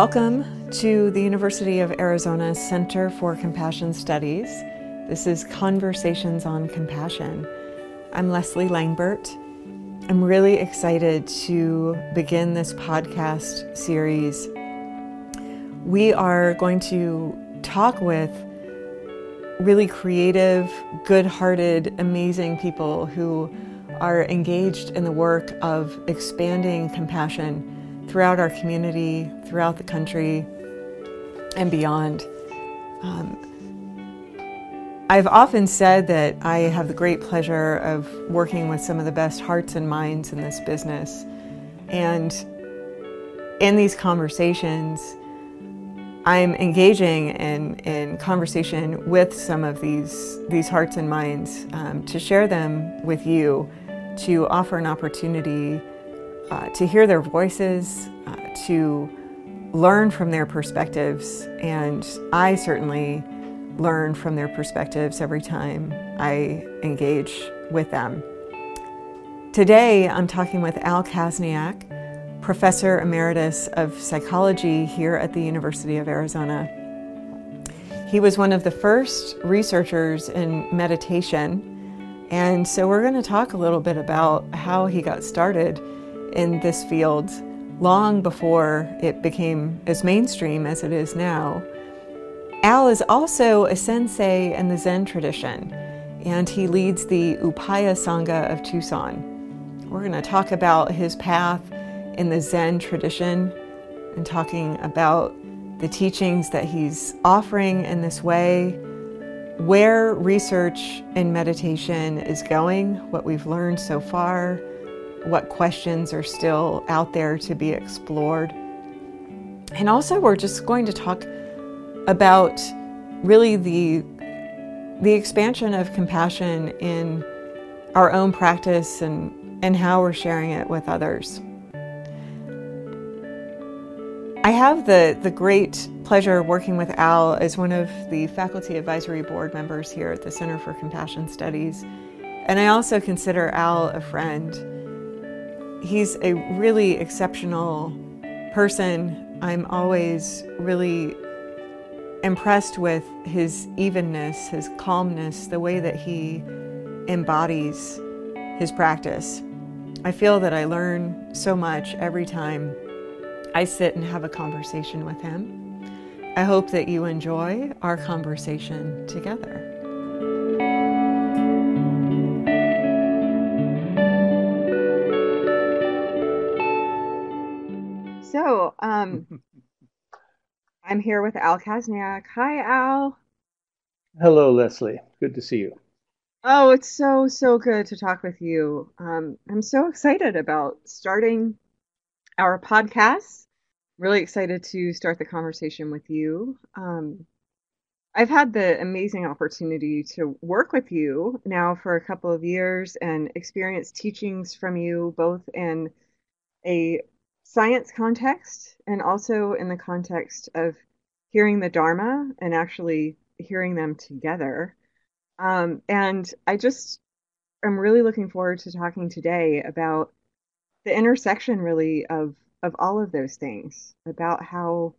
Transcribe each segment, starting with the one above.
Welcome to the University of Arizona Center for Compassion Studies. This is Conversations on Compassion. I'm Leslie Langbert. I'm really excited to begin this podcast series. We are going to talk with really creative, good hearted, amazing people who are engaged in the work of expanding compassion throughout our community, throughout the country, and beyond. Um, I've often said that I have the great pleasure of working with some of the best hearts and minds in this business. And in these conversations, I'm engaging in, in conversation with some of these, these hearts and minds um, to share them with you, to offer an opportunity uh, to hear their voices, uh, to learn from their perspectives. And I certainly learn from their perspectives every time I engage with them. Today, I'm talking with Al Kaszniak, Professor Emeritus of Psychology here at the University of Arizona. He was one of the first researchers in meditation, and so we're going to talk a little bit about how he got started in this field long before it became as mainstream as it is now. Al is also a sensei in the Zen tradition, and he leads the Upaya Sangha of Tucson. We're going to talk about his path in the Zen tradition and talking about the teachings that he's offering in this way, where research and meditation is going, what we've learned so far, what questions are still out there to be explored. And also, we're just going to talk about really the, the expansion of compassion in our own practice and, and how we're sharing it with others. I have the, the great pleasure of working with Al as one of the faculty advisory board members here at the Center for Compassion Studies. And I also consider Al a friend he's a really exceptional person. I'm always really impressed with his evenness, his calmness, the way that he embodies his practice. I feel that I learn so much every time I sit and have a conversation with him. I hope that you enjoy our conversation together. Um, I'm here with Al Kaszniak. Hi, Al. Hello, Leslie. Good to see you. Oh, it's so, so good to talk with you. Um, I'm so excited about starting our podcast. Really excited to start the conversation with you. Um, I've had the amazing opportunity to work with you now for a couple of years and experience teachings from you both in a science context and also in the context of hearing the Dharma and actually hearing them together. Um, and I just am really looking forward to talking today about the intersection, really, of of all of those things, about how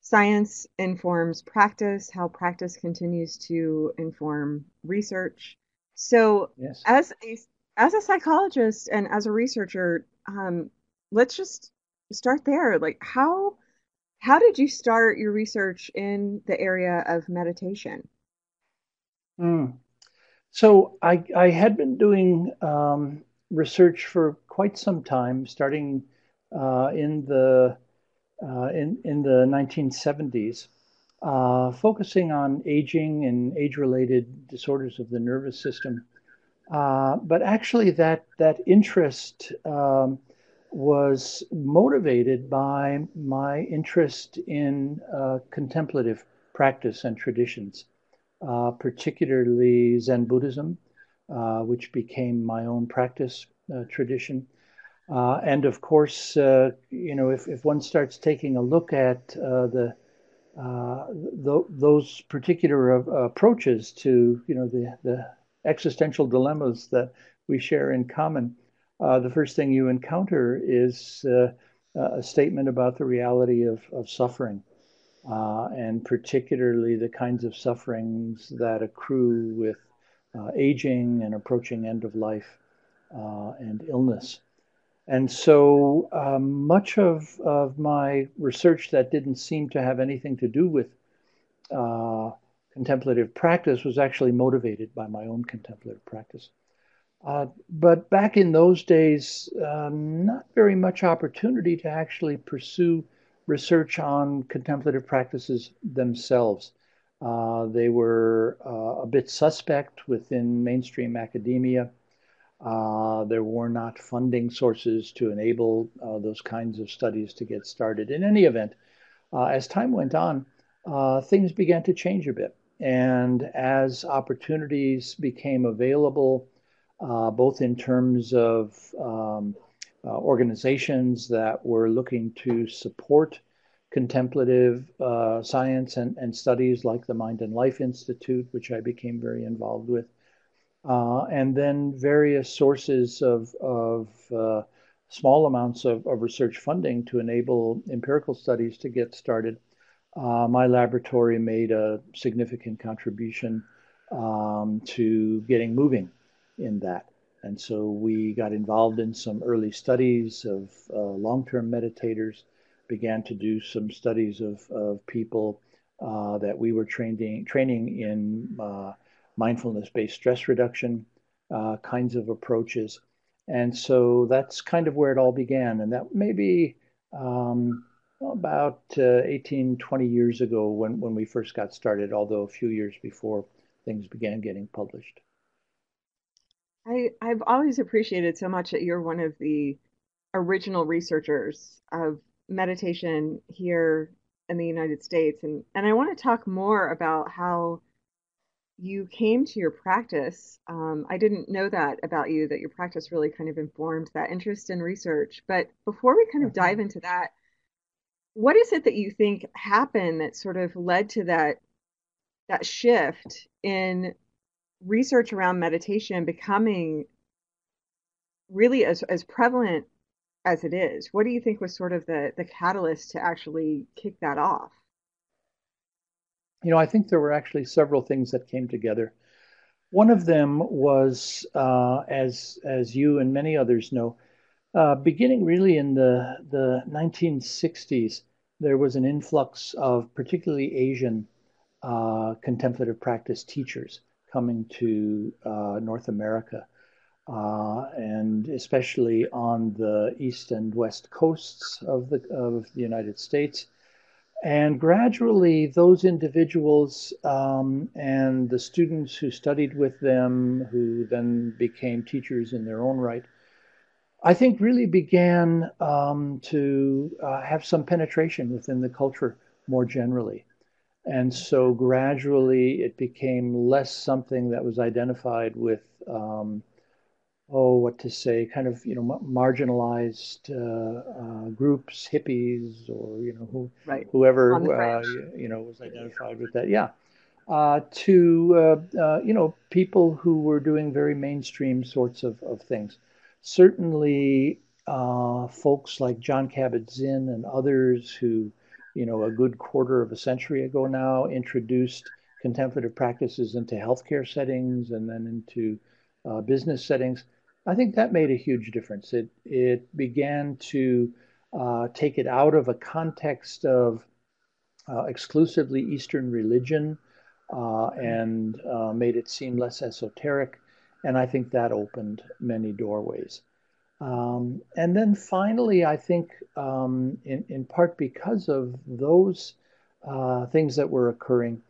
science informs practice, how practice continues to inform research. So, yes. as a as a psychologist and as a researcher, um, let's just start there. Like how how did you start your research in the area of meditation? Mm. So I I had been doing um, research for quite some time, starting uh, in the uh, in in the 1970s, uh, focusing on aging and age-related disorders of the nervous system. Uh, but actually, that that interest um, was motivated by my interest in uh, contemplative practice and traditions, uh, particularly Zen Buddhism, uh, which became my own practice uh, tradition. Uh, and of course, uh, you know, if, if one starts taking a look at the th- those particular approaches to, you know, the, the existential dilemmas that we share in common, uh, the first thing you encounter is uh, a statement about the reality of, of suffering, uh, and particularly the kinds of sufferings that accrue with uh, aging and approaching end of life uh, and illness. And so um, much of, of my research that didn't seem to have anything to do with uh, contemplative practice was actually motivated by my own contemplative practice. Uh, but back in those days, um, not very much opportunity to actually pursue research on contemplative practices themselves. Uh, they were uh, a bit suspect within mainstream academia. Uh, there were not funding sources to enable uh, those kinds of studies to get started. In any event, uh, as time went on, things began to change a bit. And as opportunities became available, uh, both in terms of um, uh, organizations that were looking to support contemplative science and, and studies like the Mind and Life Institute, which I became very involved with, uh, and then various sources of, of uh, small amounts of, of, research funding to enable empirical studies to get started. Uh, my laboratory made a significant contribution um, to getting moving in that. And so we got involved in some early studies of uh, long term meditators, began to do some studies of, of people uh, that we were training, training in uh, mindfulness based stress reduction uh, kinds of approaches. And so that's kind of where it all began. And that maybe um, about uh, 18, 20 years ago when, when we first got started, although a few years before things began getting published. I, I've always appreciated so much that you're one of the original researchers of meditation here in the United States. And, and I want to talk more about how you came to your practice. Um, I didn't know that about you, that your practice really kind of informed that interest in research. But before we kind of dive mm-hmm. into that, what is it that you think happened that sort of led to that that shift in research around meditation becoming really as, as prevalent as it is? What do you think was sort of the the catalyst to actually kick that off? you know, I think there were actually several things that came together. One of them was, uh, as as you and many others know, uh, beginning really in the the 1960s, there was an influx of particularly Asian uh, contemplative practice teachers coming to uh, North America, uh, and especially on the east and west coasts of the of the United States and gradually, those individuals um, and the students who studied with them, who then became teachers in their own right, I think really began um, to uh, have some penetration within the culture more generally. And so gradually it became less something that was identified with um, oh, what to say, kind of, you know, marginalized uh, uh, groups, hippies, or you know, who, right. whoever, uh, you know, was identified with that. Yeah, uh, to uh, uh, you know, people who were doing very mainstream sorts of, of things. Certainly, folks like Jon Kabat-Zinn and others who, you know, a good quarter of a century ago now introduced contemplative practices into healthcare settings and then into business settings I think that made a huge difference. It it began to uh, take it out of a context of uh, exclusively Eastern religion uh, and uh, made it seem less esoteric, and I think that opened many doorways. Um, and then finally, I think um, in in part because of those uh, things that were occurring,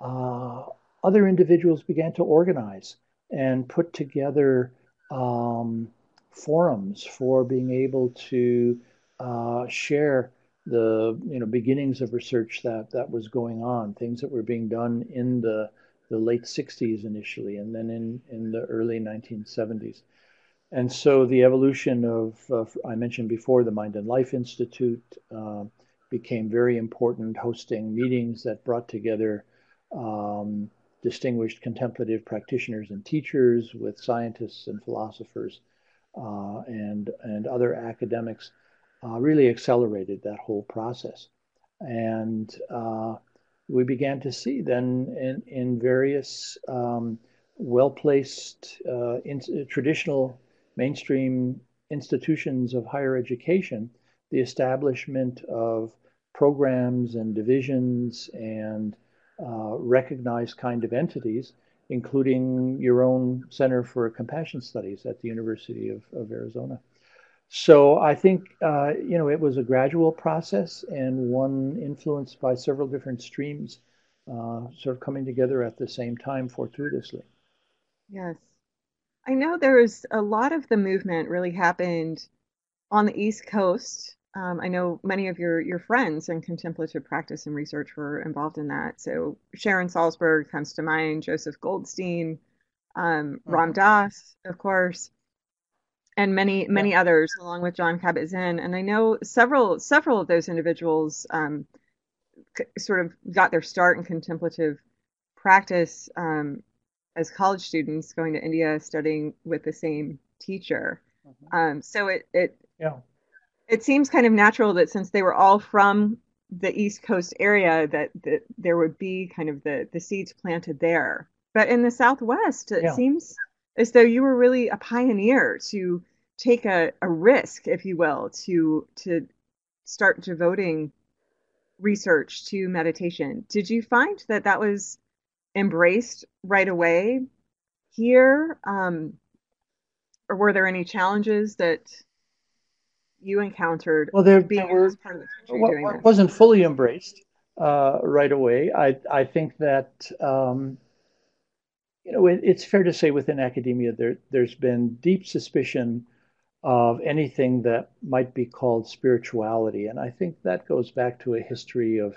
uh, other individuals began to organize and put together um, forums for being able to uh, share the you know beginnings of research that that was going on, things that were being done in the the late 60s initially, and then in in the early 1970s. And so the evolution of uh, I mentioned before the Mind and Life Institute uh, became very important, hosting meetings that brought together um, distinguished contemplative practitioners and teachers with scientists and philosophers uh, and, and other academics. uh, really accelerated that whole process. And uh, we began to see then in, in various um, well placed uh, in, traditional mainstream institutions of higher education the establishment of programs and divisions and uh, recognized kind of entities, including your own Center for Compassion Studies at the University of, of Arizona. So I think uh, you know it was a gradual process and one influenced by several different streams, uh, sort of coming together at the same time fortuitously. Yes, I know there was a lot of the movement really happened on the East Coast. Um, I know many of your your friends in contemplative practice and research were involved in that. So Sharon Salzberg comes to mind, Joseph Goldstein, um, Ram mm-hmm. Dass, of course and many many yeah. others along with Jon Kabat-Zinn and I know several several of those individuals um, sort of got their start in contemplative practice um, as college students going to India studying with the same teacher mm-hmm. um, so it it yeah it seems kind of natural that since they were all from the East Coast area that, that there would be kind of the the seeds planted there but in the Southwest it yeah. seems as though you were really a pioneer to take a, a risk, if you will, to to start devoting research to meditation. Did you find that that was embraced right away here, um, or were there any challenges that you encountered? Well, there, there were. Well, it wasn't fully embraced uh, right away. I I think that. Um, you know, it, it's fair to say within academia there there's been deep suspicion of anything that might be called spirituality. And I think that goes back to a history of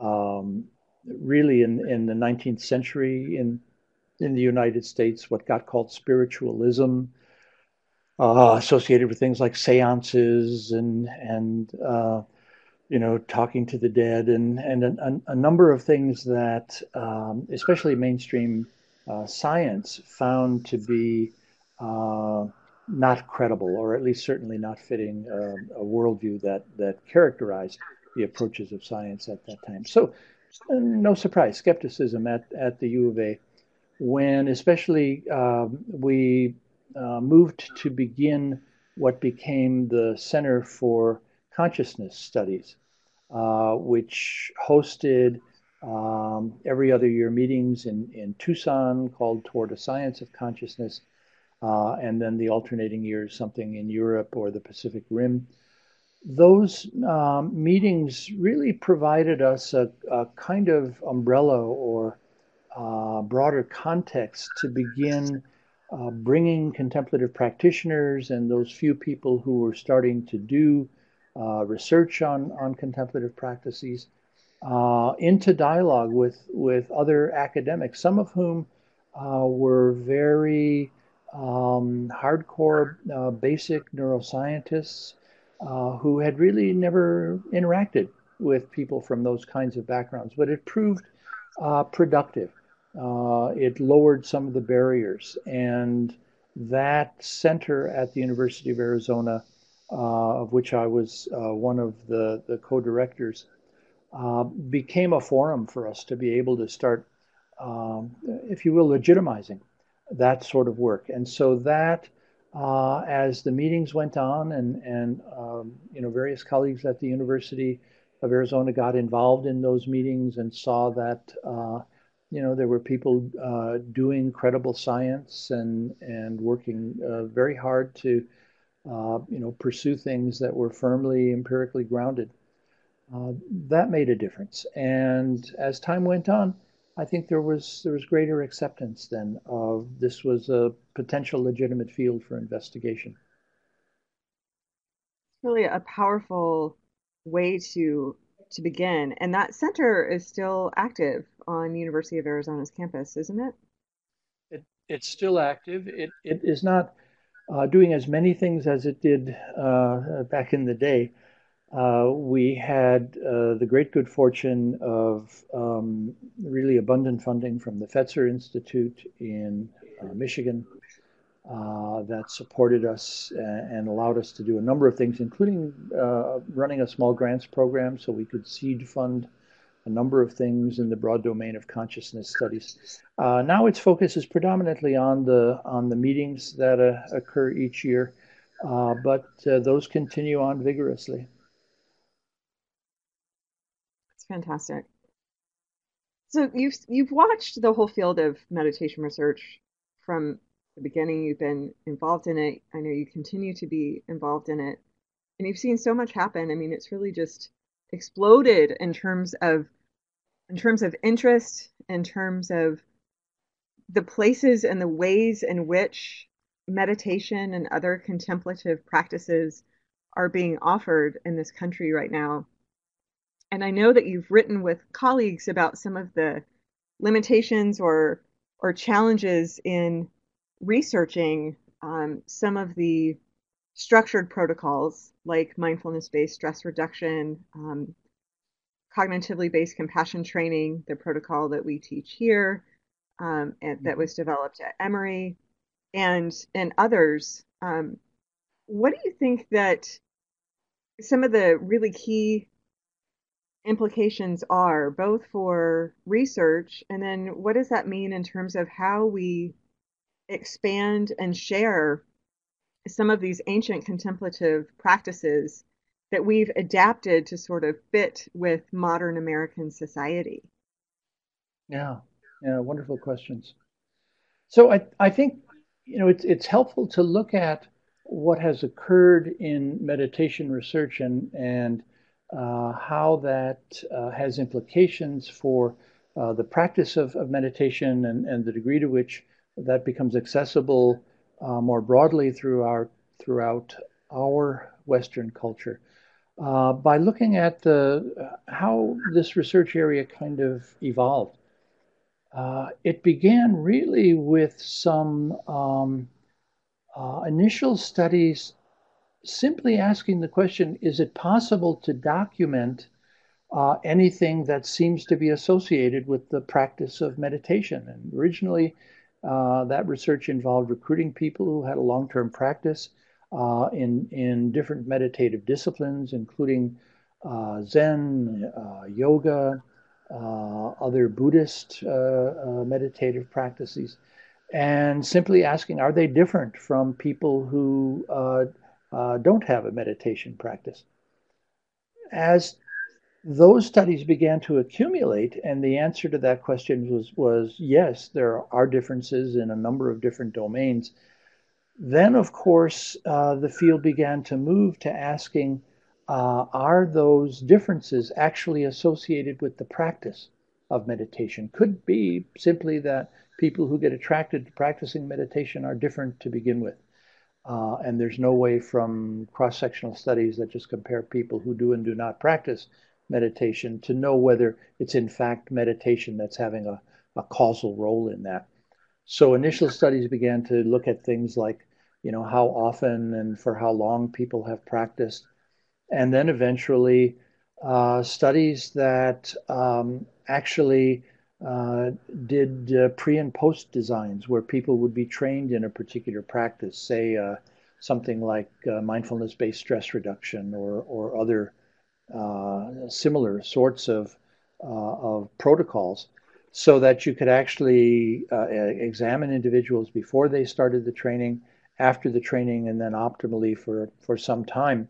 um, really in, in the 19th century in, in the United States, what got called spiritualism, uh, associated with things like seances and, and uh, you know, talking to the dead and, and a, a number of things that, um, especially mainstream uh, science, found to be uh, not credible, or at least certainly not fitting uh, a worldview that that characterized the approaches of science at that time. So, no surprise, skepticism at at the U of A, when especially um, we uh, moved to begin what became the Center for Consciousness Studies, uh, which hosted. Um, every other year meetings in, in Tucson called Toward a Science of Consciousness, uh, and then the alternating years, something in Europe or the Pacific Rim. Those um, meetings really provided us a, a kind of umbrella or uh, broader context to begin uh, bringing contemplative practitioners and those few people who were starting to do uh, research on, on contemplative practices uh, into dialogue with, with other academics, some of whom uh, were very um, hardcore uh, basic neuroscientists uh, who had really never interacted with people from those kinds of backgrounds, but it proved uh, productive. Uh, it lowered some of the barriers, and that center at the University of Arizona, uh, of which I was uh, one of the, the co-directors, became a forum for us to be able to start, um, if you will, legitimizing that sort of work. And so that, uh, as the meetings went on, and and um, you know various colleagues at the University of Arizona got involved in those meetings and saw that uh, you know there were people uh, doing credible science and and working uh, very hard to uh, you know pursue things that were firmly empirically grounded. Uh, that made a difference. And as time went on, I think there was there was greater acceptance then of this was a potential legitimate field for investigation. It's Really a powerful way to to begin, and that center is still active on the University of Arizona's campus, isn't it? It it's still active. It it is not uh, doing as many things as it did uh, back in the day. Uh, we had uh, the great good fortune of um, really abundant funding from the Fetzer Institute in uh, Michigan, uh, that supported us and allowed us to do a number of things, including uh, running a small grants program so we could seed fund a number of things in the broad domain of consciousness studies. Uh, now its focus is predominantly on the on the meetings that occur each year, but those continue on vigorously. Fantastic. So you've you've watched the whole field of meditation research from the beginning. You've been involved in it. I know you continue to be involved in it, and you've seen so much happen. I mean, it's really just exploded in terms of in terms of interest, in terms of the places and the ways in which meditation and other contemplative practices are being offered in this country right now. And I know that you've written with colleagues about some of the limitations or or challenges in researching um, some of the structured protocols like mindfulness based stress reduction, um, cognitively based compassion training, the protocol that we teach here, um, and that was developed at Emory, and and others. Um, what do you think that some of the really key implications are, both for research and then what does that mean in terms of how we expand and share some of these ancient contemplative practices that we've adapted to sort of fit with modern American society? Yeah, yeah, wonderful questions. So I, I think you know it's it's helpful to look at what has occurred in meditation research and and how that uh, has implications for uh, the practice of, of meditation and, and the degree to which that becomes accessible uh, more broadly through our, throughout our Western culture. Uh, by looking at the, how this research area kind of evolved. Uh, it began really with some um, uh, initial studies simply asking the question is it possible to document uh, anything that seems to be associated with the practice of meditation? And originally, uh, that research involved recruiting people who had a long term practice uh, in, in different meditative disciplines, including uh, Zen, uh, yoga, uh, other Buddhist meditative practices, and simply asking, are they different from people who don't have a meditation practice? As those studies began to accumulate, and the answer to that question was, was yes, there are differences in a number of different domains. Then, of course, uh, the field began to move to asking uh, are those differences actually associated with the practice of meditation? Could be simply that people who get attracted to practicing meditation are different to begin with. Uh, and there's no way from cross sectional studies that just compare people who do and do not practice meditation to know whether it's in fact meditation that's having a, a causal role in that. So initial studies began to look at things like, you know, how often and for how long people have practiced. And then eventually uh, studies that um, actually uh, did uh, pre and post designs where people would be trained in a particular practice, say uh, something like uh, mindfulness based stress reduction or, or other uh, similar sorts of, of protocols so that you could actually examine individuals before they started the training, after the training, and then optimally for, for some time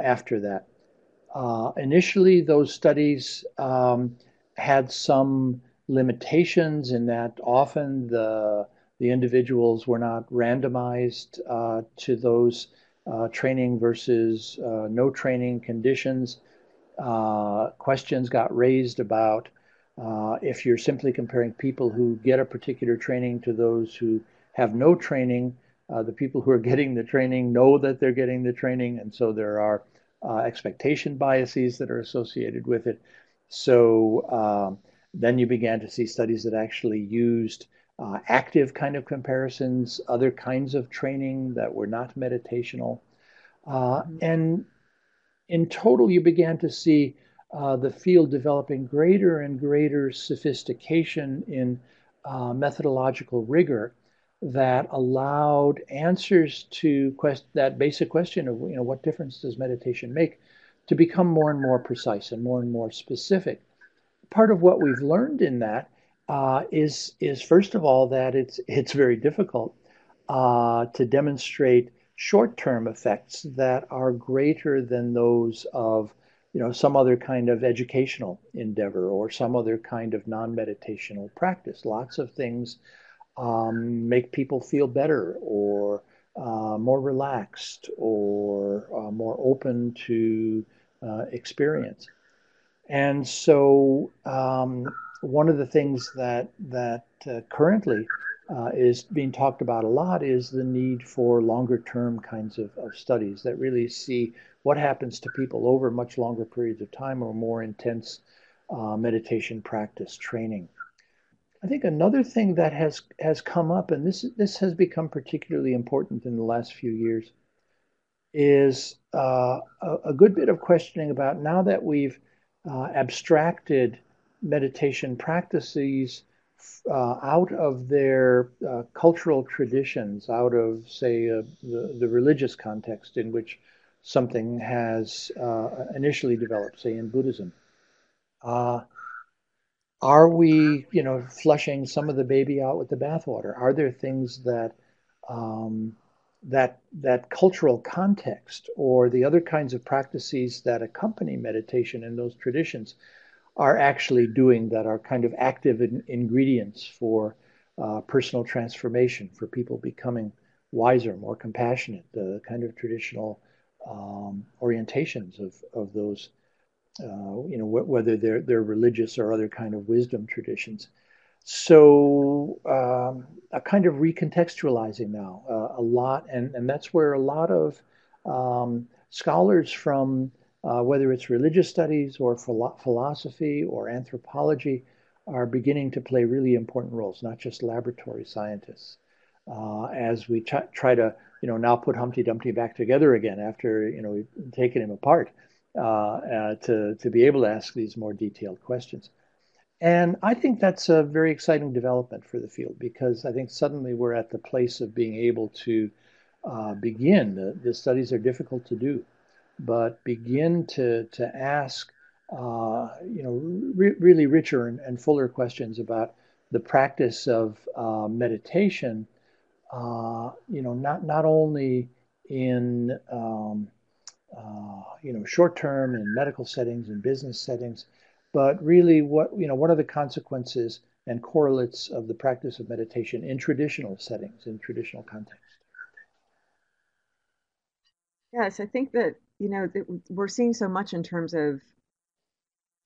after that. Initially, those studies um, had some limitations in that often the, the individuals were not randomized uh, to those uh, training versus uh, no training conditions. Uh, questions got raised about if you're simply comparing people who get a particular training to those who have no training, the people who are getting the training know that they're getting the training, and so there are expectation biases that are associated with it. So um, then you began to see studies that actually used uh, active kind of comparisons, other kinds of training that were not meditational. Uh, mm-hmm. and in total, you began to see uh, the field developing greater and greater sophistication in uh, methodological rigor. that allowed answers to quest- that basic question of you know what difference does meditation make to become more and more precise and more and more specific. Part of what we've learned in that uh, is is first of all that it's it's very difficult uh, to demonstrate short-term effects that are greater than those of you know some other kind of educational endeavor or some other kind of non-meditational practice. Lots of things um, make people feel better or uh, more relaxed or uh, more open to uh, experience. And so um, one of the things that that uh, currently uh, is being talked about a lot is the need for longer term kinds of, of studies that really see what happens to people over much longer periods of time or more intense uh, meditation practice training. I think another thing that has has come up, and this this has become particularly important in the last few years, is uh, a, a, good bit of questioning about now that we've uh, abstracted meditation practices uh, out of their uh, cultural traditions, out of, say, uh, the, the religious context in which something has uh, initially developed, say, in Buddhism. Are we, you know, flushing some of the baby out with the bathwater? Are there things that um, that that cultural context or the other kinds of practices that accompany meditation in those traditions are actually doing that are kind of active in, ingredients for uh, personal transformation, for people becoming wiser, more compassionate, the kind of traditional um, orientations of, of those, uh, you know, wh- whether they're, they're religious or other kind of wisdom traditions. So um, a kind of recontextualizing now uh, a lot, and, and that's where a lot of um, scholars from uh, whether it's religious studies or philo- philosophy or anthropology, are beginning to play really important roles, not just laboratory scientists. Uh, as we t- try to, you know, now put Humpty Dumpty back together again after, you know, we've taken him apart uh, uh, to, to be able to ask these more detailed questions. And I think that's a very exciting development for the field because I think suddenly we're at the place of being able to uh, begin. The, the studies are difficult to do but begin to, to ask, uh, you know, re- really richer and, and, fuller questions about the practice of uh, meditation, uh, you know, not, not only in, um, uh, you know, short term in medical settings and business settings, but really what, you know, what are the consequences and correlates of the practice of meditation in traditional settings, in traditional contexts? Yes, I think that you know, we're seeing so much in terms of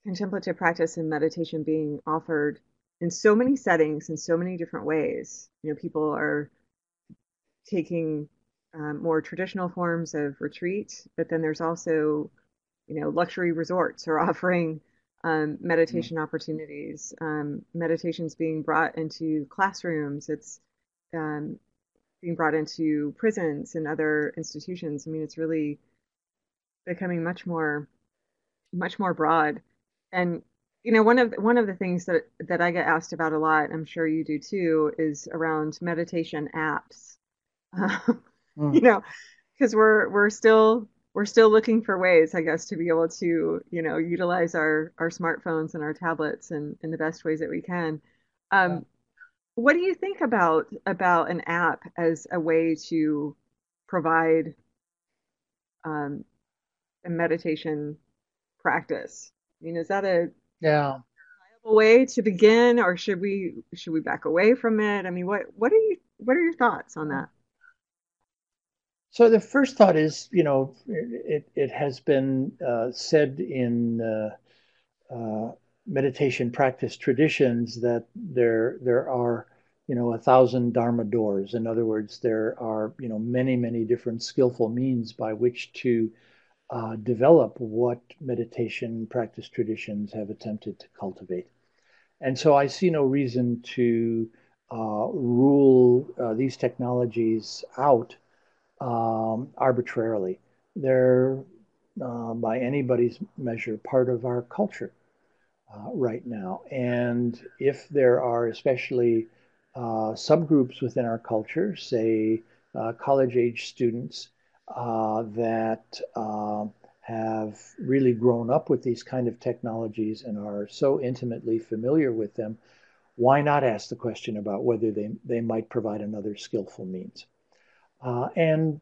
contemplative practice and meditation being offered in so many settings in so many different ways. You know, people are taking um, more traditional forms of retreat, but then there's also, you know, luxury resorts are offering um, meditation mm-hmm. opportunities. Um, meditation's being brought into classrooms. It's um, being brought into prisons and other institutions. I mean, it's really becoming much more much more broad and you know one of one of the things that that I get asked about a lot I'm sure you do too is around meditation apps mm. you know because we're we're still we're still looking for ways I guess to be able to you know utilize our our smartphones and our tablets in in the best ways that we can um, yeah. what do you think about about an app as a way to provide um, a meditation practice. I mean, is that a yeah way to begin, or should we should we back away from it? I mean, what what are you what are your thoughts on that? So the first thought is, you know, it it has been uh, said in uh, uh, meditation practice traditions that there there are you know a thousand dharma doors. In other words, there are you know many many different skillful means by which to uh, develop what meditation practice traditions have attempted to cultivate. And so I see no reason to uh, rule uh, these technologies out um, arbitrarily. They're, uh, by anybody's measure, part of our culture uh, right now. And if there are especially uh, subgroups within our culture, say uh, college age students uh, that uh, have really grown up with these kind of technologies and are so intimately familiar with them, why not ask the question about whether they, they might provide another skillful means? Uh, and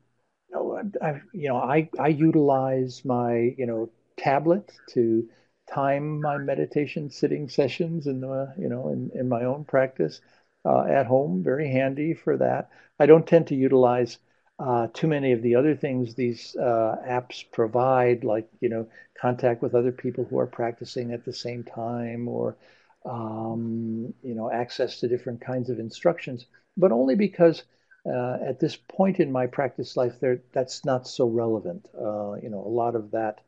you know, I, you know, I, I utilize my you know tablet to time my meditation sitting sessions in the you know in, in my own practice uh, at home. Very handy for that. I don't tend to utilize uh, too many of the other things these uh, apps provide, like you know contact with other people who are practicing at the same time, or um, you know access to different kinds of instructions, but only because uh, at this point in my practice life, there that's not so relevant. Uh, you know, a lot of that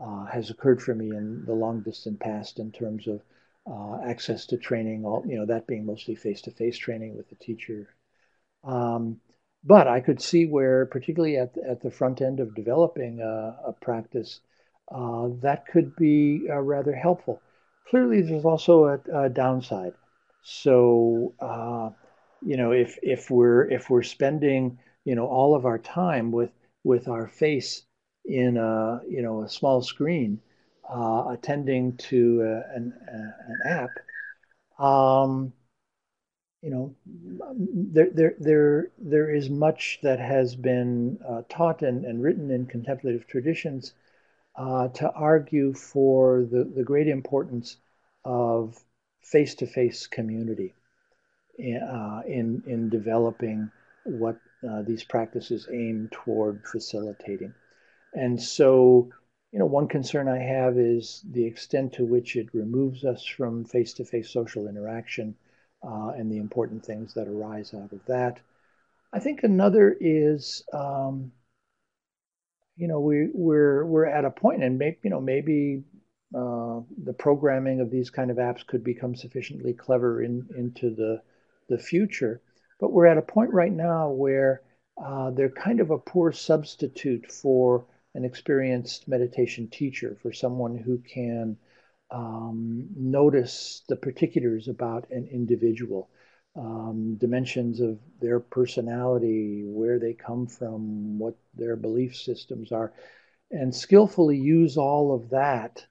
uh, has occurred for me in the long distant past in terms of uh, access to training, all, you know, that being mostly face-to-face training with the teacher. Um, but I could see where, particularly at, at the front end of developing a, a practice, uh, that could be uh, rather helpful. Clearly, there's also a, a downside. So, you know, if if we're if we're spending you know all of our time with with our face in a you know a small screen, uh, attending to uh, an, uh, an app, um, you know, there, there, there, there is much that has been uh, taught and, and written in contemplative traditions uh, to argue for the, the great importance of face to face community uh, in, in developing what these practices aim toward facilitating. And so, you know, one concern I have is the extent to which it removes us from face to face social interaction uh, and the important things that arise out of that. I think another is, um, you know, we, we're, we're at a point, and maybe, you know, maybe uh, the programming of these kind of apps could become sufficiently clever in, into the, the future. But we're at a point right now where uh, they're kind of a poor substitute for an experienced meditation teacher, for someone who can um, notice the particulars about an individual, um, dimensions of their personality, where they come from, what their belief systems are, and skillfully use all of that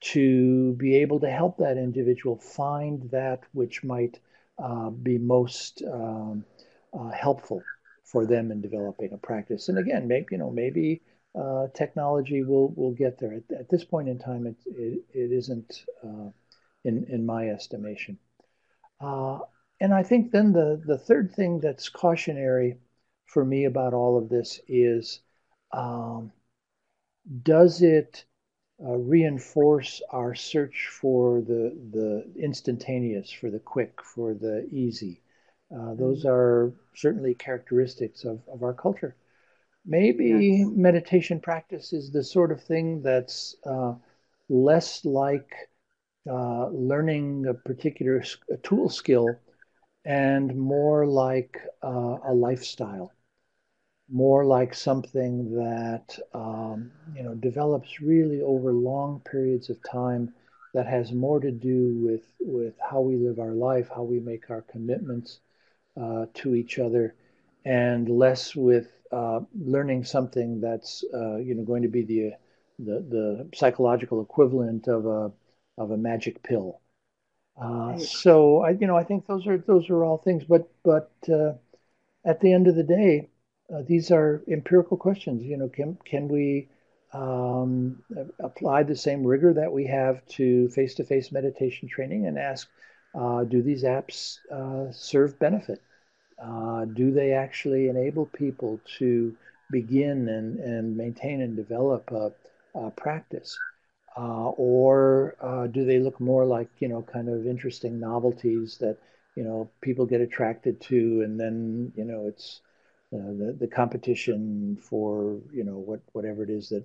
to be able to help that individual find that which might uh, be most um, uh, helpful for them in developing a practice. And again, maybe you know maybe uh, technology will will get there. At, at, this point in time, it it, it isn't uh, in in my estimation. Uh, and I think then the the third thing that's cautionary for me about all of this is, um, does it uh, reinforce our search for the the instantaneous, for the quick, for the easy? Uh, those mm-hmm. are certainly characteristics of, of our culture. Maybe yes. meditation practice is the sort of thing that's uh, less like uh, learning a particular a tool skill and more like uh, a lifestyle, more like something that um, you know develops really over long periods of time that has more to do with with how we live our life, how we make our commitments uh, to each other, and less with uh, learning something that's uh, you know going to be the, the the psychological equivalent of a of a magic pill. Uh, so I you know I think those are those are all things, but but uh, at the end of the day, uh, these are empirical questions. You know, can can we um, apply the same rigor that we have to face-to-face meditation training and ask, do these apps serve benefit? Uh, do they actually enable people to begin and, and maintain and develop a, a practice? Uh, or uh, do they look more like, you know, kind of interesting novelties that, you know, people get attracted to and then, you know, it's the, the competition for, you know, what, whatever it is that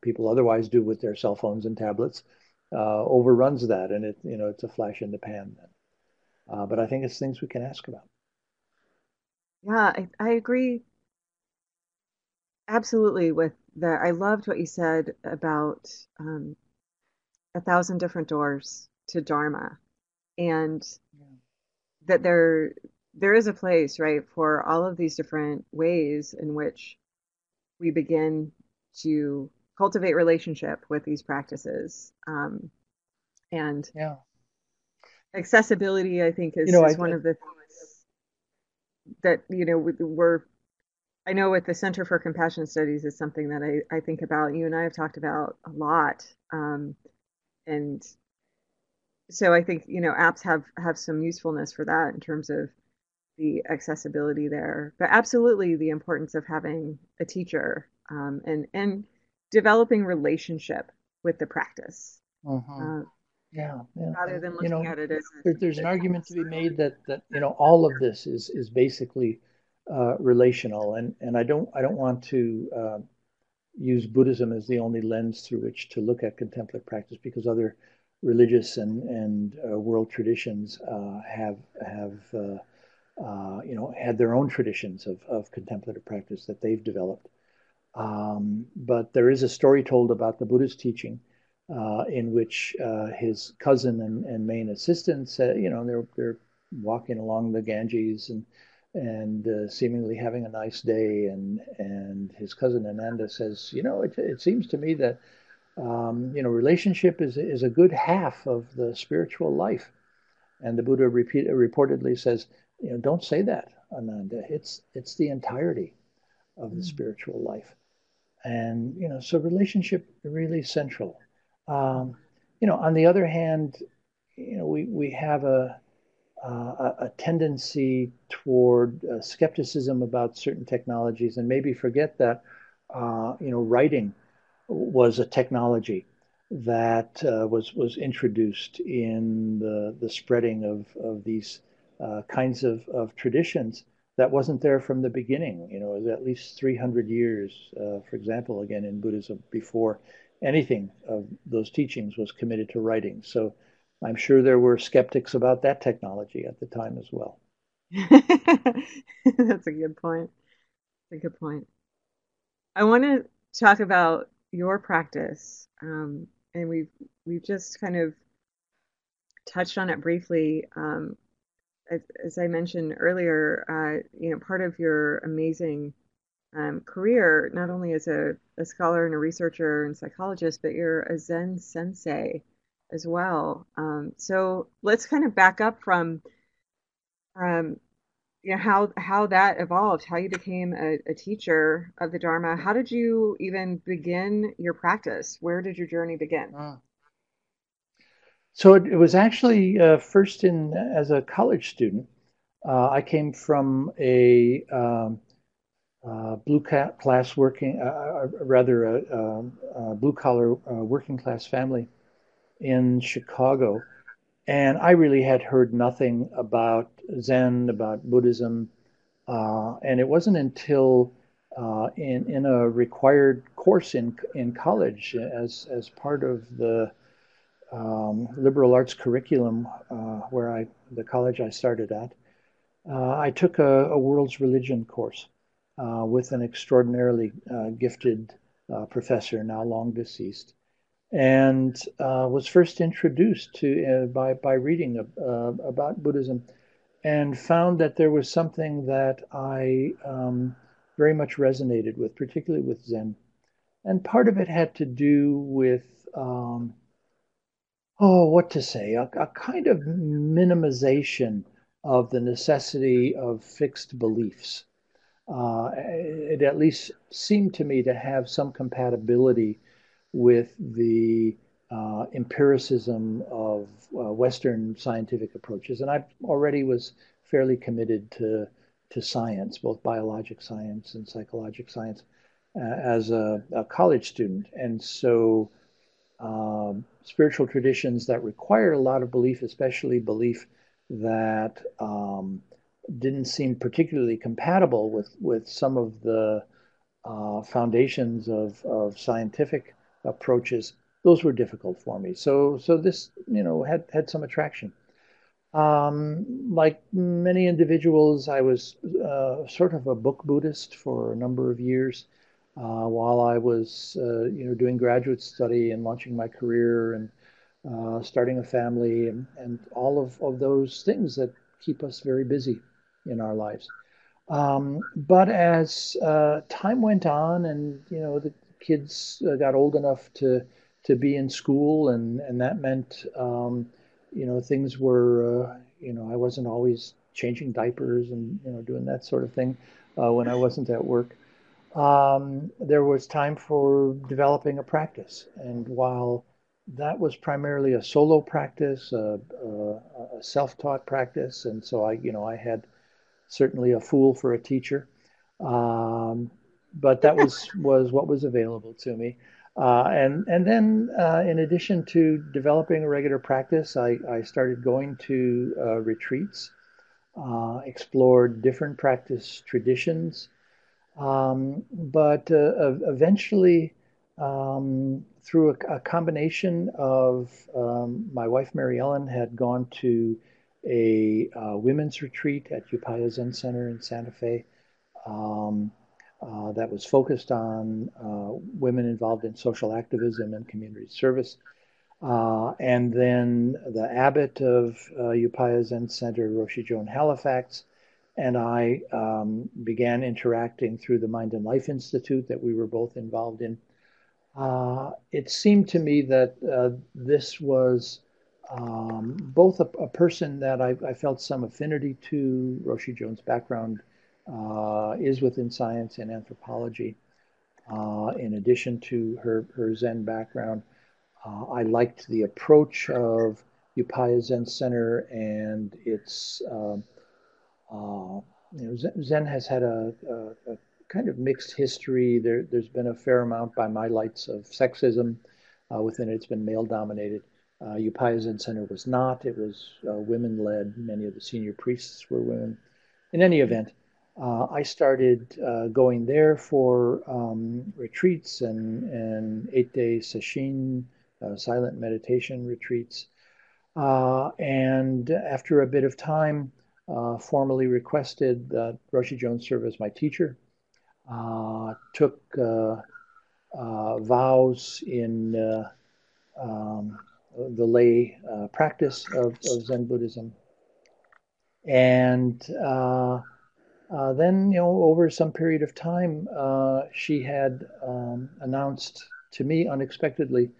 people otherwise do with their cell phones and tablets uh, overruns that and it, you know, it's a flash in the pan then. Uh, but I think it's things we can ask about. Yeah, I, I agree absolutely with that. I loved what you said about um, a thousand different doors to Dharma. And that there there is a place, right, for all of these different ways in which we begin to cultivate relationship with these practices. Um, and yeah. accessibility, I think, is, you know, is I, one I, of the things that, you know, we're, I know with the Center for Compassion Studies is something that I, I think about. You and I have talked about a lot. Um, and so I think, you know, apps have, have some usefulness for that in terms of the accessibility there, but absolutely the importance of having a teacher um, and and developing relationship with the practice. Uh-huh. Uh, yeah, yeah, rather than looking you know, at it as there, there's an argument to be made that that you know all of this is is basically uh, relational, and and I don't I don't want to uh, use Buddhism as the only lens through which to look at contemplative practice because other religious and and uh, world traditions uh, have have uh, uh, you know had their own traditions of of contemplative practice that they've developed. Um, but there is a story told about the Buddha's teaching uh, in which uh, his cousin and, and main assistant said, you know, they're, they're walking along the Ganges and and uh, seemingly having a nice day. And and his cousin Ananda says, you know, it, it seems to me that um, you know relationship is is a good half of the spiritual life. And the Buddha repeat, reportedly says, you know, don't say that, Ananda. It's it's the entirety of the mm. spiritual life and you know so relationship really central um, you know on the other hand you know we we have a uh, a tendency toward uh, skepticism about certain technologies and maybe forget that uh, you know writing was a technology that uh, was was introduced in the the spreading of of these uh, kinds of, of traditions that wasn't there from the beginning. You know, it was at least 300 years, uh, for example, again in Buddhism, before anything of those teachings was committed to writing. So I'm sure there were skeptics about that technology at the time as well. That's a good point. That's a good point. I want to talk about your practice, um, and we've we've just kind of touched on it briefly. Um, as, I mentioned earlier, uh, you know, part of your amazing um, career, not only as a, a, scholar and a researcher and psychologist, but you're a Zen sensei as well. Um, so let's kind of back up from, um, you know, how how that evolved, how you became a, a teacher of the Dharma. How did you even begin your practice? Where did your journey begin? Uh. So it, it was actually uh, first in as a college student. Uh, I came from a um, uh, blue class working, uh, uh, rather a, um, a blue collar uh, working class family in Chicago, and I really had heard nothing about Zen, about Buddhism, and it wasn't until in in a required course in in college as as part of the um, liberal arts curriculum uh, where I, the college I started at, uh, I took a, a, world's religion course uh, with an extraordinarily uh, gifted uh, professor, now long deceased, and uh, was first introduced to by by reading about Buddhism, and found that there was something that I um, very much resonated with, particularly with Zen, and part of it had to do with um, oh, what to say, a, a kind of minimization of the necessity of fixed beliefs. Uh, it at least seemed to me to have some compatibility with the uh, empiricism of uh, Western scientific approaches. And I already was fairly committed to, to science, both biologic science and psychologic science, uh, as a, a, college student. And so um, spiritual traditions that required a lot of belief, especially belief that um, didn't seem particularly compatible with, with some of the uh, foundations of, of scientific approaches, those were difficult for me. So, so this, you know, had, had some attraction. Um, like many individuals, I was uh, sort of a book Buddhist for a number of years uh, while I was, uh, you know, doing graduate study and launching my career and uh, starting a family and, and all of, of those things that keep us very busy in our lives. Um, but as uh, time went on, and you know the kids uh, got old enough to to be in school, and and that meant um, you know things were uh, you know I wasn't always changing diapers and you know doing that sort of thing when I wasn't at work. Um, there was time for developing a practice, and while that was primarily a solo practice, a, a, a self-taught practice, and so I, you know, I had certainly a fool for a teacher, um, but that was was what was available to me. Uh, and and then uh, in addition to developing a regular practice, I, I started going to uh, retreats, uh, explored different practice traditions, um, but uh, eventually um, through a, a, combination of um, my wife Mary Ellen had gone to a uh, women's retreat at Upaya Zen Center in Santa Fe um, uh, that was focused on uh, women involved in social activism and community service. Uh, and then the abbot of uh, Upaya Zen Center, Roshi Joan Halifax, and I um, began interacting through the Mind and Life Institute that we were both involved in uh, it seemed to me that uh, this was um, both a, a, person that I, I, felt some affinity to. Roshi Joan's background uh, is within science and anthropology. Uh, in addition to her, her Zen background, uh, I liked the approach of Upaya Zen Center and its um, uh, you know, Zen has had a, a, a kind of mixed history. There, has been a fair amount, by my lights, of sexism uh, within it. It's been male dominated. Uh, Upaya Zen Center was not. It was uh, women led. Many of the senior priests were women. In any event, uh, I started uh, going there for um, retreats and, and eight day sesshin, uh, silent meditation retreats. Uh, and after a bit of time, formally requested that Roshi Jones serve as my teacher uh, took uh, uh, vows in um, the lay practice of, of, Zen Buddhism. And then, you know, over some period of time, she had um, announced to me unexpectedly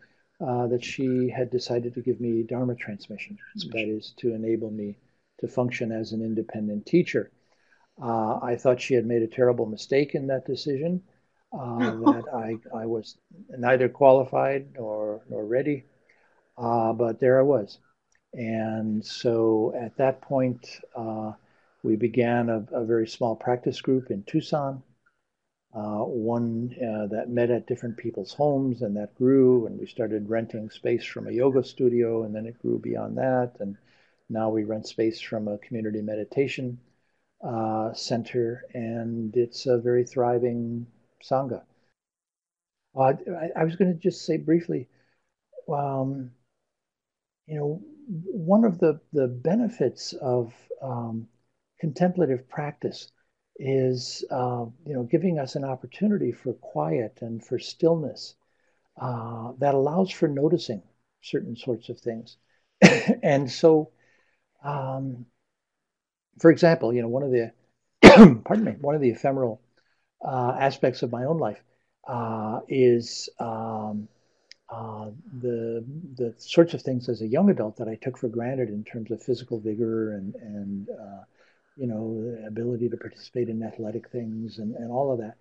uh, that she had decided to give me Dharma transmission. That is to enable me to function as an independent teacher. Uh, I thought she had made a terrible mistake in that decision, uh, that I, I was neither qualified nor, nor ready, uh, but there I was. And so at that point, uh, we began a, a, very small practice group in Tucson, uh, one uh, that met at different people's homes, and that grew, and we started renting space from a yoga studio, and then it grew beyond that, and now we rent space from a community meditation uh, center, and it's a very thriving sangha. Uh, I, I, was going to just say briefly, um, you know, one of the, the benefits of um, contemplative practice is, uh, you know, giving us an opportunity for quiet and for stillness uh, that allows for noticing certain sorts of things. and so, um, for example, you know, one of the pardon me, one of the ephemeral uh, aspects of my own life uh, is um, uh, the the sorts of things as a young adult that I took for granted in terms of physical vigor and and uh, you know ability to participate in athletic things and, and all of that.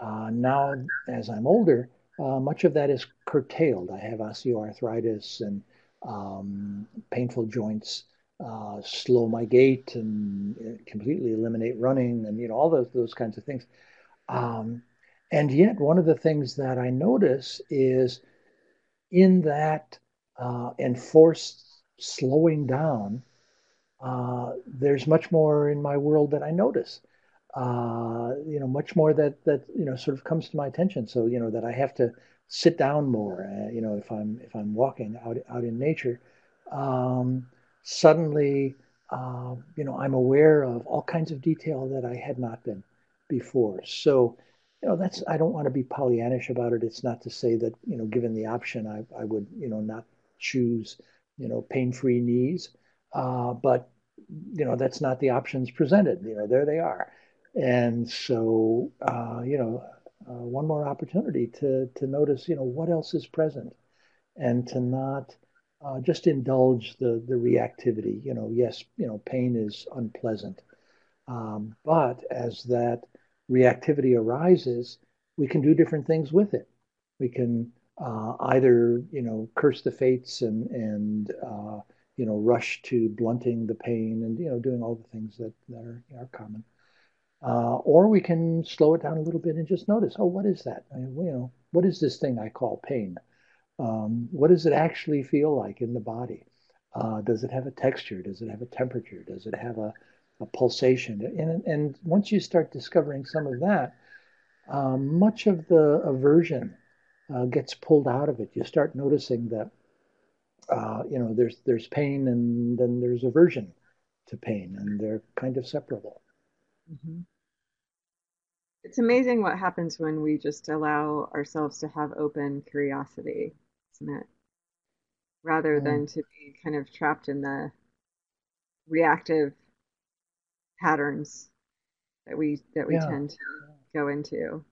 Uh, now, as I'm older, uh, much of that is curtailed. I have osteoarthritis and um, painful joints uh, slow my gait and uh, completely eliminate running and you know all those those kinds of things. Um, and yet, one of the things that I notice is in that uh, enforced slowing down, uh, there's much more in my world that I notice. Uh, you know, much more that that you know sort of comes to my attention. So you know that I have to sit down more. Uh, you know, if I'm if I'm walking out out in nature. Um, suddenly, uh, you know, I'm aware of all kinds of detail that I had not been before. So, you know, that's I don't want to be Pollyannish about it. It's not to say that you know, given the option, I, I would you know not choose you know pain-free knees, uh, but you know, that's not the options presented. You know, there they are. And so, uh, you know, uh, one more opportunity to to notice, you know, what else is present, and to not uh, just indulge the the reactivity. You know, yes, you know, pain is unpleasant, um, but as that reactivity arises, we can do different things with it. We can uh, either, you know, curse the fates and and uh, you know rush to blunting the pain and you know doing all the things that that are are common. Uh, or we can slow it down a little bit and just notice, oh, what is that? I you know, what is this thing I call pain? Um, what does it actually feel like in the body? Uh, does it have a texture? Does it have a temperature? Does it have a, a pulsation? And, and once you start discovering some of that, um, much of the aversion uh, gets pulled out of it. You start noticing that, uh, you know, there's there's pain and then there's aversion to pain, and they're kind of separable. Mm-hmm. It's amazing what happens when we just allow ourselves to have open curiosity, it? Rather mm. than to be kind of trapped in the reactive patterns that we that we yeah. tend to go into.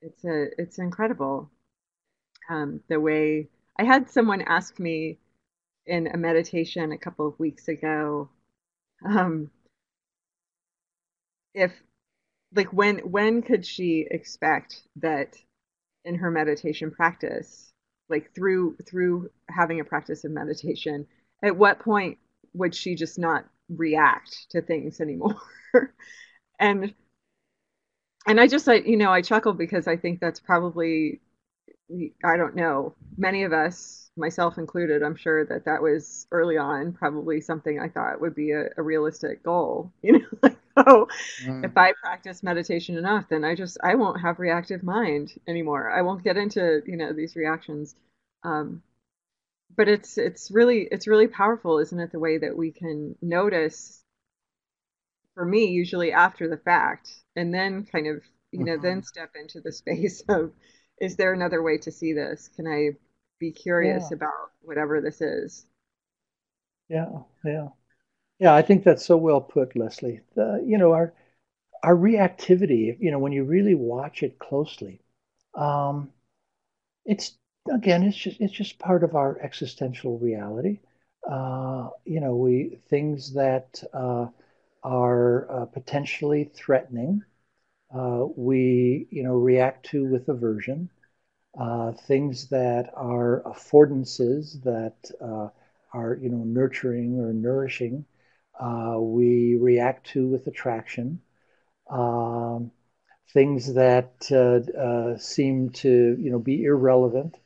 It's a it's incredible um, the way I had someone ask me in a meditation a couple of weeks ago um, if like when when could she expect that in her meditation practice like through through having a practice of meditation at what point would she just not react to things anymore? And and i just like you know i chuckle because i think that's probably i don't know many of us myself included i'm sure that that was early on probably something i thought would be a, a realistic goal you know like mm. if I practice meditation enough, then I just I won't have reactive mind anymore. I won't get into you know these reactions. Um, but it's it's really it's really powerful, isn't it? The way that we can notice. For me, usually after the fact, and then kind of you know mm-hmm. then step into the space of, is there another way to see this? Can I be curious yeah. about whatever this is? Yeah, yeah. Yeah, I think that's so well put, Leslie. The, you know, our our reactivity, you know, when you really watch it closely, um, it's again, it's just it's just part of our existential reality. Uh, you know, we things that uh, are uh, potentially threatening, uh, we you know react to with aversion. Uh, things that are affordances that uh, are you know nurturing or nourishing uh, we react to with attraction. Um, things that uh, uh, seem to you know be irrelevant,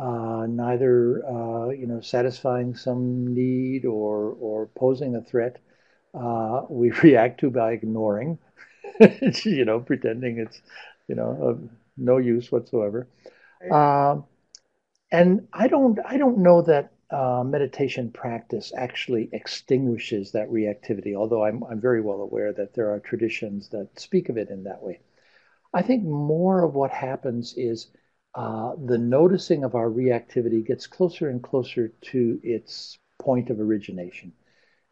uh, neither uh, you know satisfying some need or or posing a threat, uh, we react to by ignoring, you know, pretending it's you know of no use whatsoever. Um, and I don't I don't know that uh, meditation practice actually extinguishes that reactivity, although I'm, I'm very well aware that there are traditions that speak of it in that way. I think more of what happens is uh, the noticing of our reactivity gets closer and closer to its point of origination.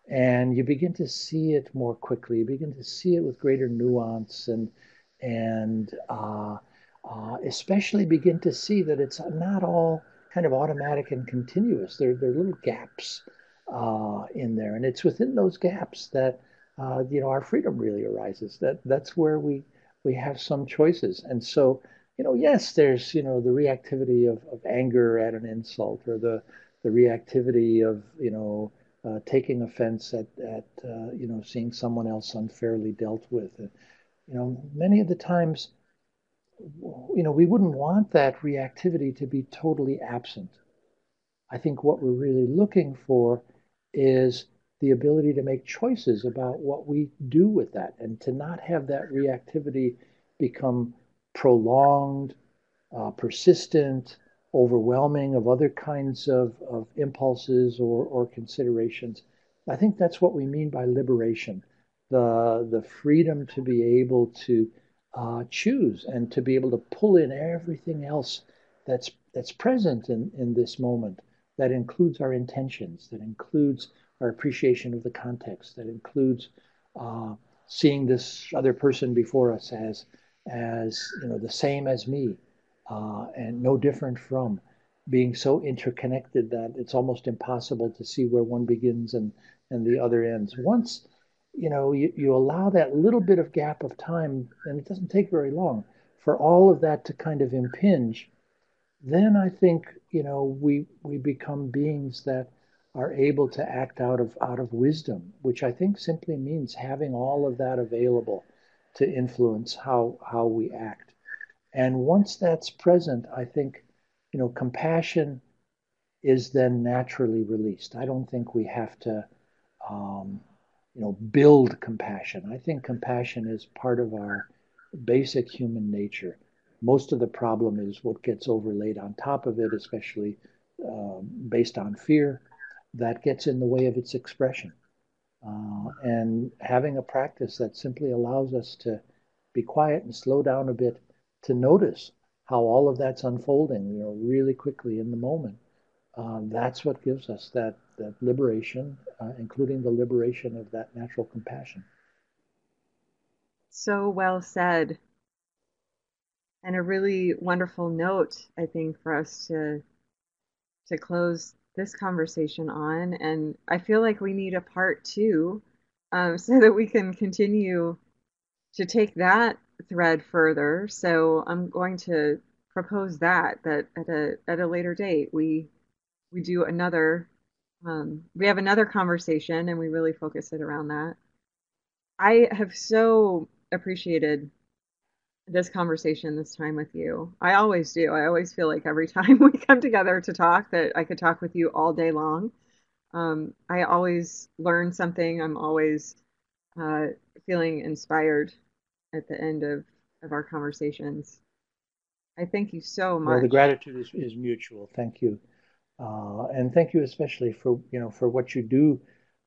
And you begin to see it more quickly. You begin to see it with greater nuance and, and uh, uh especially begin to see that it's not all kind of automatic and continuous. There, there are little gaps uh, in there, and it's within those gaps that uh, you know our freedom really arises. That that's where we we have some choices, and so you know, yes, there's you know the reactivity of, of anger at an insult, or the the reactivity of you know uh, taking offense at at uh, you know seeing someone else unfairly dealt with. And, you know, many of the times you know, we wouldn't want that reactivity to be totally absent. I think what we're really looking for is the ability to make choices about what we do with that and to not have that reactivity become prolonged, uh, persistent, overwhelming of other kinds of, of impulses or, or considerations. I think that's what we mean by liberation the, the freedom to be able to uh, choose and to be able to pull in everything else that's that's present in, in this moment that includes our intentions that includes our appreciation of the context that includes uh, seeing this other person before us as as you know the same as me uh, and no different from being so interconnected that it's almost impossible to see where one begins and and the other ends. Once you know you, you allow that little bit of gap of time and it doesn't take very long for all of that to kind of impinge then i think you know we we become beings that are able to act out of out of wisdom, which I think simply means having all of that available to influence how how we act. And once that's present, I think you know compassion is then naturally released. I don't think we have to um, you know build compassion. I think compassion is part of our basic human nature. Most of the problem is what gets overlaid on top of it, especially um, based on fear that gets in the way of its expression. Uh, and having a practice that simply allows us to be quiet and slow down a bit to notice how all of that's unfolding, you know, really quickly in the moment. Uh, that's what gives us that that liberation, uh, including the liberation of that natural compassion. So well said, and a really wonderful note, I think, for us to to close this conversation on. And I feel like we need a part two um, so that we can continue to take that thread further. So I'm going to propose that that at a at a later date we we do another um, we have another conversation and we really focus it around that. I have so appreciated this conversation this time with you. I always do. I always feel like every time we come together to talk that I could talk with you all day long. Um, I always learn something. I'm always uh, feeling inspired at the end of, of our conversations. I thank you so much. Well, the gratitude is, is mutual. Thank you. Uh, and thank you especially for, you know, for what you do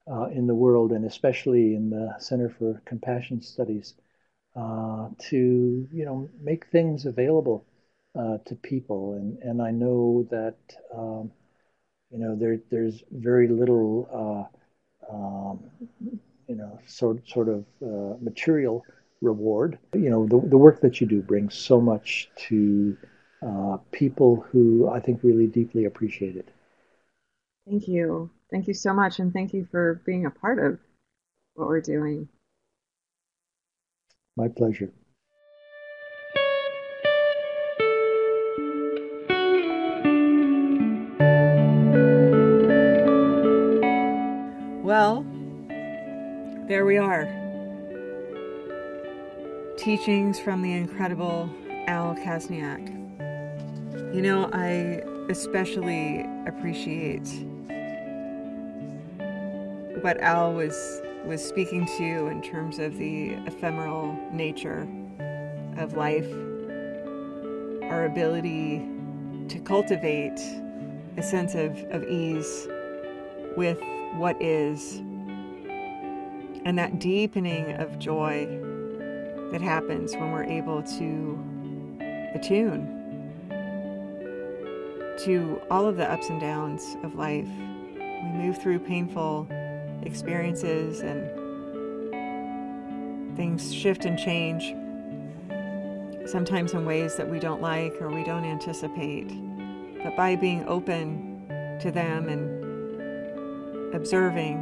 uh, in the world and especially in the Center for Compassion Studies uh, to you know make things available uh, to people. And and I know that um, you know there there's very little uh, um, you know sort sort of uh, material reward. You know the the work that you do brings so much to uh, people who I think really deeply appreciate it. Thank you. Thank you so much. And thank you for being a part of what we're doing. My pleasure. Well, there we are. Teachings from the incredible Al Kaszniak. You know, I especially appreciate what Al was was speaking to in terms of the ephemeral nature of life, our ability to cultivate a sense of, of ease with what is, and that deepening of joy that happens when we're able to attune to all of the ups and downs of life. We move through painful experiences and things shift and change, sometimes in ways that we don't like or we don't anticipate. But by being open to them and observing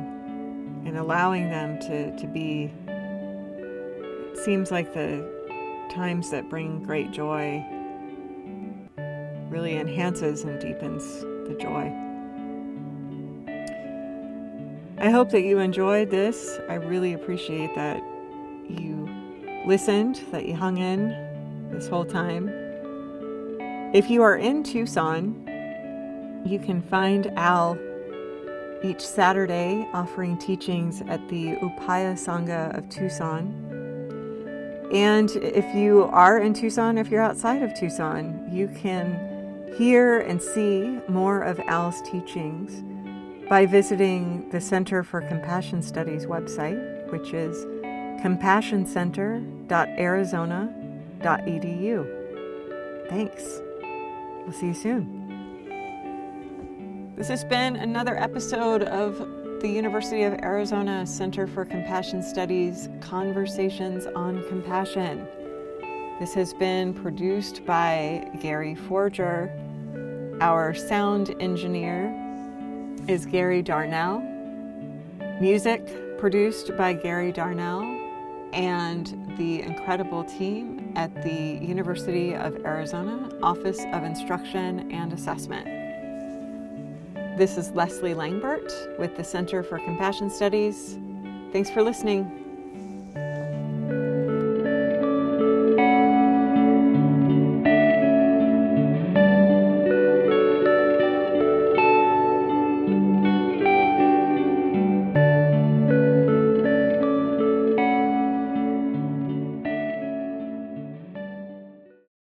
and allowing them to, to be, it seems like the times that bring great joy really enhances and deepens the joy. I hope that you enjoyed this. I really appreciate that you listened, that you hung in this whole time. If you are in Tucson, you can find Al each Saturday offering teachings at the Upaya Sangha of Tucson. And if you are in Tucson, if you're outside of Tucson, you can hear and see more of Al's teachings by visiting the Center for Compassion Studies website, which is compassioncenter.arizona.edu. Thanks. We'll see you soon. This has been another episode of the University of Arizona Center for Compassion Studies Conversations on Compassion. This has been produced by Gary Forger. Our sound engineer is Gary Darnell. Music produced by Gary Darnell and the incredible team at the University of Arizona Office of Instruction and Assessment. This is Leslie Langbert with the Center for Compassion Studies. Thanks for listening.